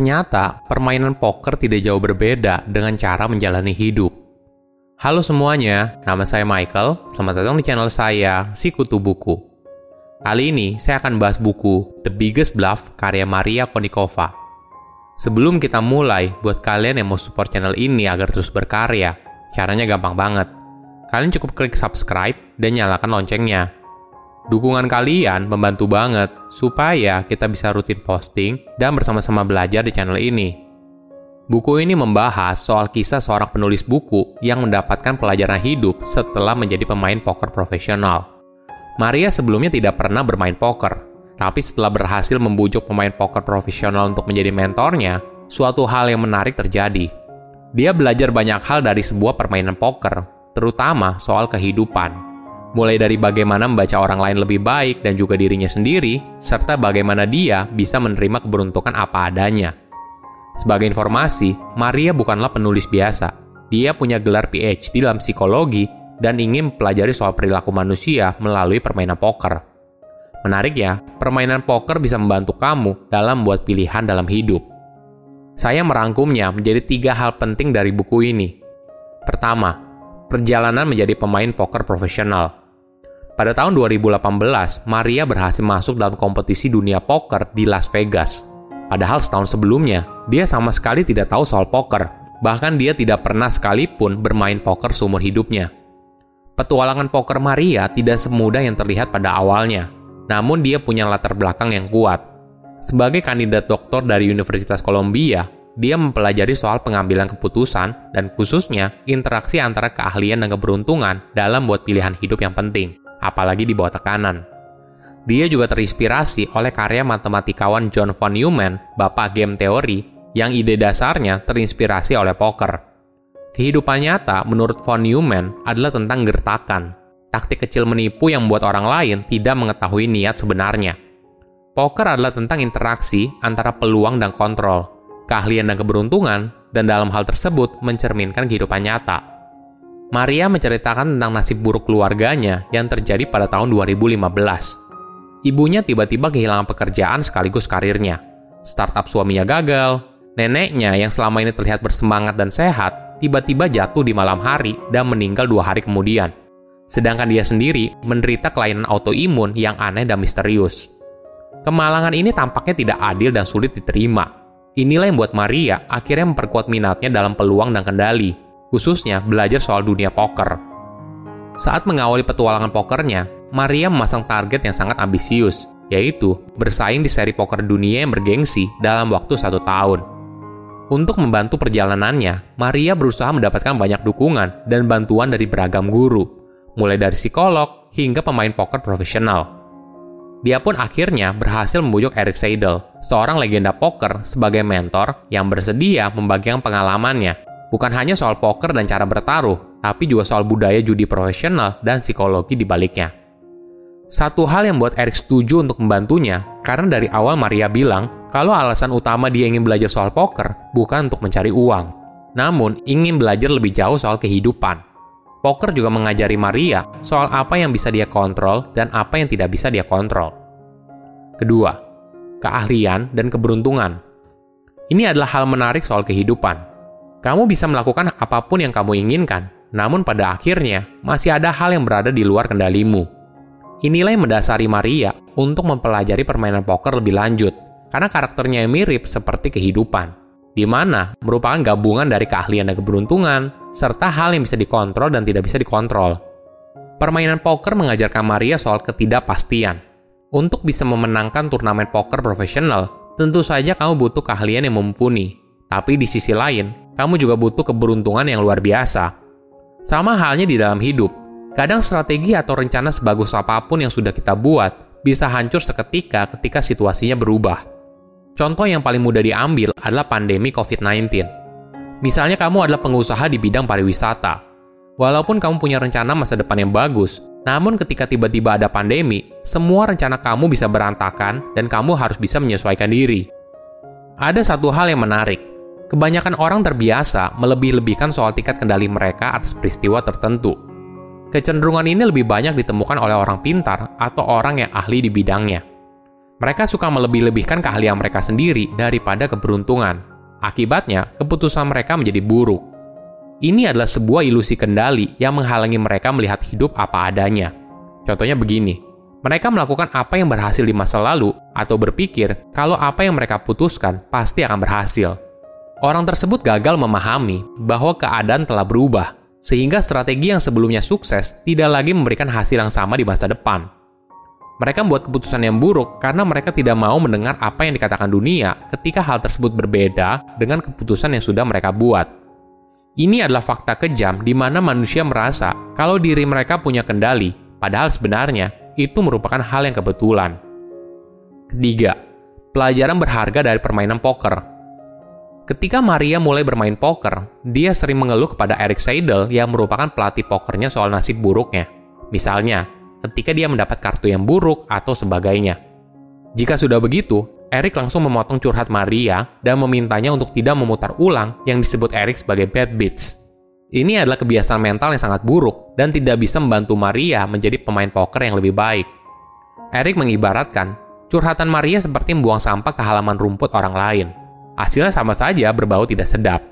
Ternyata, permainan poker tidak jauh berbeda dengan cara menjalani hidup. Halo semuanya, nama saya Michael. Selamat datang di channel saya, Sikutu Buku. Kali ini, saya akan bahas buku The Biggest Bluff karya Maria Konnikova. Sebelum kita mulai, buat kalian yang mau support channel ini agar terus berkarya, caranya gampang banget. Kalian cukup klik subscribe dan nyalakan loncengnya Dukungan kalian membantu banget supaya kita bisa rutin posting dan bersama-sama belajar di channel ini. Buku ini membahas soal kisah seorang penulis buku yang mendapatkan pelajaran hidup setelah menjadi pemain poker profesional. Maria sebelumnya tidak pernah bermain poker, tapi setelah berhasil membujuk pemain poker profesional untuk menjadi mentornya, suatu hal yang menarik terjadi. Dia belajar banyak hal dari sebuah permainan poker, terutama soal kehidupan mulai dari bagaimana membaca orang lain lebih baik dan juga dirinya sendiri, serta bagaimana dia bisa menerima keberuntungan apa adanya. Sebagai informasi, Maria bukanlah penulis biasa. Dia punya gelar PhD dalam psikologi dan ingin mempelajari soal perilaku manusia melalui permainan poker. Menarik ya, permainan poker bisa membantu kamu dalam membuat pilihan dalam hidup. Saya merangkumnya menjadi tiga hal penting dari buku ini. Pertama, perjalanan menjadi pemain poker profesional. Pada tahun 2018, Maria berhasil masuk dalam kompetisi dunia poker di Las Vegas. Padahal setahun sebelumnya, dia sama sekali tidak tahu soal poker. Bahkan dia tidak pernah sekalipun bermain poker seumur hidupnya. Petualangan poker Maria tidak semudah yang terlihat pada awalnya, namun dia punya latar belakang yang kuat. Sebagai kandidat doktor dari Universitas Columbia, dia mempelajari soal pengambilan keputusan dan khususnya interaksi antara keahlian dan keberuntungan dalam buat pilihan hidup yang penting apalagi di bawah tekanan. Dia juga terinspirasi oleh karya matematikawan John von Neumann, bapak game teori, yang ide dasarnya terinspirasi oleh poker. Kehidupan nyata menurut von Neumann adalah tentang gertakan, taktik kecil menipu yang membuat orang lain tidak mengetahui niat sebenarnya. Poker adalah tentang interaksi antara peluang dan kontrol, keahlian dan keberuntungan, dan dalam hal tersebut mencerminkan kehidupan nyata. Maria menceritakan tentang nasib buruk keluarganya yang terjadi pada tahun 2015. Ibunya tiba-tiba kehilangan pekerjaan sekaligus karirnya. Startup suaminya gagal, neneknya yang selama ini terlihat bersemangat dan sehat, tiba-tiba jatuh di malam hari dan meninggal dua hari kemudian. Sedangkan dia sendiri menderita kelainan autoimun yang aneh dan misterius. Kemalangan ini tampaknya tidak adil dan sulit diterima. Inilah yang membuat Maria akhirnya memperkuat minatnya dalam peluang dan kendali, khususnya belajar soal dunia poker. Saat mengawali petualangan pokernya, Maria memasang target yang sangat ambisius, yaitu bersaing di seri poker dunia yang bergengsi dalam waktu satu tahun. Untuk membantu perjalanannya, Maria berusaha mendapatkan banyak dukungan dan bantuan dari beragam guru, mulai dari psikolog hingga pemain poker profesional. Dia pun akhirnya berhasil membujuk Eric Seidel, seorang legenda poker sebagai mentor yang bersedia membagikan pengalamannya Bukan hanya soal poker dan cara bertaruh, tapi juga soal budaya judi profesional dan psikologi di baliknya. Satu hal yang membuat Eric setuju untuk membantunya, karena dari awal Maria bilang kalau alasan utama dia ingin belajar soal poker bukan untuk mencari uang, namun ingin belajar lebih jauh soal kehidupan. Poker juga mengajari Maria soal apa yang bisa dia kontrol dan apa yang tidak bisa dia kontrol. Kedua, keahlian dan keberuntungan. Ini adalah hal menarik soal kehidupan. Kamu bisa melakukan apa pun yang kamu inginkan, namun pada akhirnya masih ada hal yang berada di luar kendalimu. Inilah yang mendasari Maria untuk mempelajari permainan poker lebih lanjut, karena karakternya yang mirip seperti kehidupan, di mana merupakan gabungan dari keahlian dan keberuntungan, serta hal yang bisa dikontrol dan tidak bisa dikontrol. Permainan poker mengajarkan Maria soal ketidakpastian. Untuk bisa memenangkan turnamen poker profesional, tentu saja kamu butuh keahlian yang mumpuni. Tapi di sisi lain, kamu juga butuh keberuntungan yang luar biasa. Sama halnya di dalam hidup, kadang strategi atau rencana sebagus apa pun yang sudah kita buat bisa hancur seketika ketika situasinya berubah. Contoh yang paling mudah diambil adalah pandemi COVID-19. Misalnya kamu adalah pengusaha di bidang pariwisata. Walaupun kamu punya rencana masa depan yang bagus, namun ketika tiba-tiba ada pandemi, semua rencana kamu bisa berantakan dan kamu harus bisa menyesuaikan diri. Ada satu hal yang menarik. Kebanyakan orang terbiasa melebih-lebihkan soal tingkat kendali mereka atas peristiwa tertentu. Kecenderungan ini lebih banyak ditemukan oleh orang pintar atau orang yang ahli di bidangnya. Mereka suka melebih-lebihkan keahlian mereka sendiri daripada keberuntungan. Akibatnya, keputusan mereka menjadi buruk. Ini adalah sebuah ilusi kendali yang menghalangi mereka melihat hidup apa adanya. Contohnya begini, mereka melakukan apa yang berhasil di masa lalu atau berpikir kalau apa yang mereka putuskan pasti akan berhasil. Orang tersebut gagal memahami bahwa keadaan telah berubah, sehingga strategi yang sebelumnya sukses tidak lagi memberikan hasil yang sama di masa depan. Mereka membuat keputusan yang buruk karena mereka tidak mau mendengar apa yang dikatakan dunia ketika hal tersebut berbeda dengan keputusan yang sudah mereka buat. Ini adalah fakta kejam di mana manusia merasa kalau diri mereka punya kendali, padahal sebenarnya itu merupakan hal yang kebetulan. Ketiga, pelajaran berharga dari permainan poker. Ketika Maria mulai bermain poker, dia sering mengeluh kepada Eric Seidel yang merupakan pelatih pokernya soal nasib buruknya. Misalnya, ketika dia mendapat kartu yang buruk atau sebagainya. Jika sudah begitu, Eric langsung memotong curhat Maria dan memintanya untuk tidak memutar ulang yang disebut Eric sebagai bad beats. Ini adalah kebiasaan mental yang sangat buruk dan tidak bisa membantu Maria menjadi pemain poker yang lebih baik. Eric mengibaratkan, curhatan Maria seperti membuang sampah ke halaman rumput orang lain. Hasilnya sama saja berbau tidak sedap.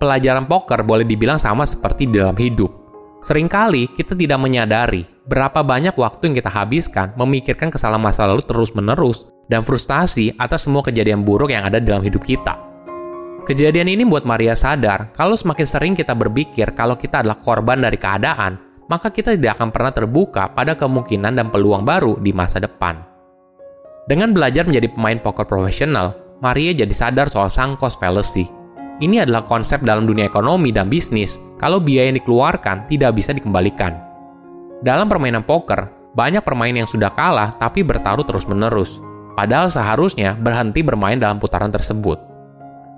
Pelajaran poker boleh dibilang sama seperti di dalam hidup Seringkali kita tidak menyadari berapa banyak waktu yang kita habiskan memikirkan kesalahan masa lalu terus-menerus dan frustasi atas semua kejadian buruk yang ada dalam hidup kita. Kejadian ini membuat Maria sadar kalau semakin sering kita berpikir kalau kita adalah korban dari keadaan, maka kita tidak akan pernah terbuka pada kemungkinan dan peluang baru di masa depan. Dengan belajar menjadi pemain poker profesional, Maria jadi sadar soal sang cost fallacy ini adalah konsep dalam dunia ekonomi dan bisnis kalau biaya yang dikeluarkan tidak bisa dikembalikan. Dalam permainan poker, banyak pemain yang sudah kalah tapi bertaruh terus-menerus, padahal seharusnya berhenti bermain dalam putaran tersebut.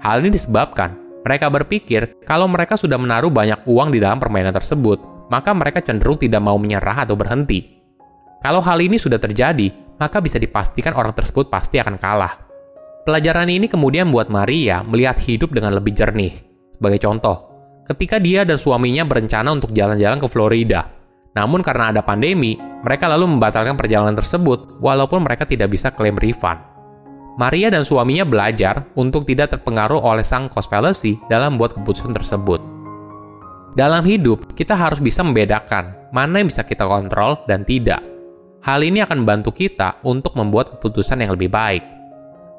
Hal ini disebabkan mereka berpikir kalau mereka sudah menaruh banyak uang di dalam permainan tersebut, maka mereka cenderung tidak mau menyerah atau berhenti. Kalau hal ini sudah terjadi, maka bisa dipastikan orang tersebut pasti akan kalah. Pelajaran ini kemudian membuat Maria melihat hidup dengan lebih jernih. Sebagai contoh, ketika dia dan suaminya berencana untuk jalan-jalan ke Florida. Namun karena ada pandemi, mereka lalu membatalkan perjalanan tersebut walaupun mereka tidak bisa klaim refund. Maria dan suaminya belajar untuk tidak terpengaruh oleh sang cost fallacy dalam membuat keputusan tersebut. Dalam hidup, kita harus bisa membedakan mana yang bisa kita kontrol dan tidak. Hal ini akan membantu kita untuk membuat keputusan yang lebih baik.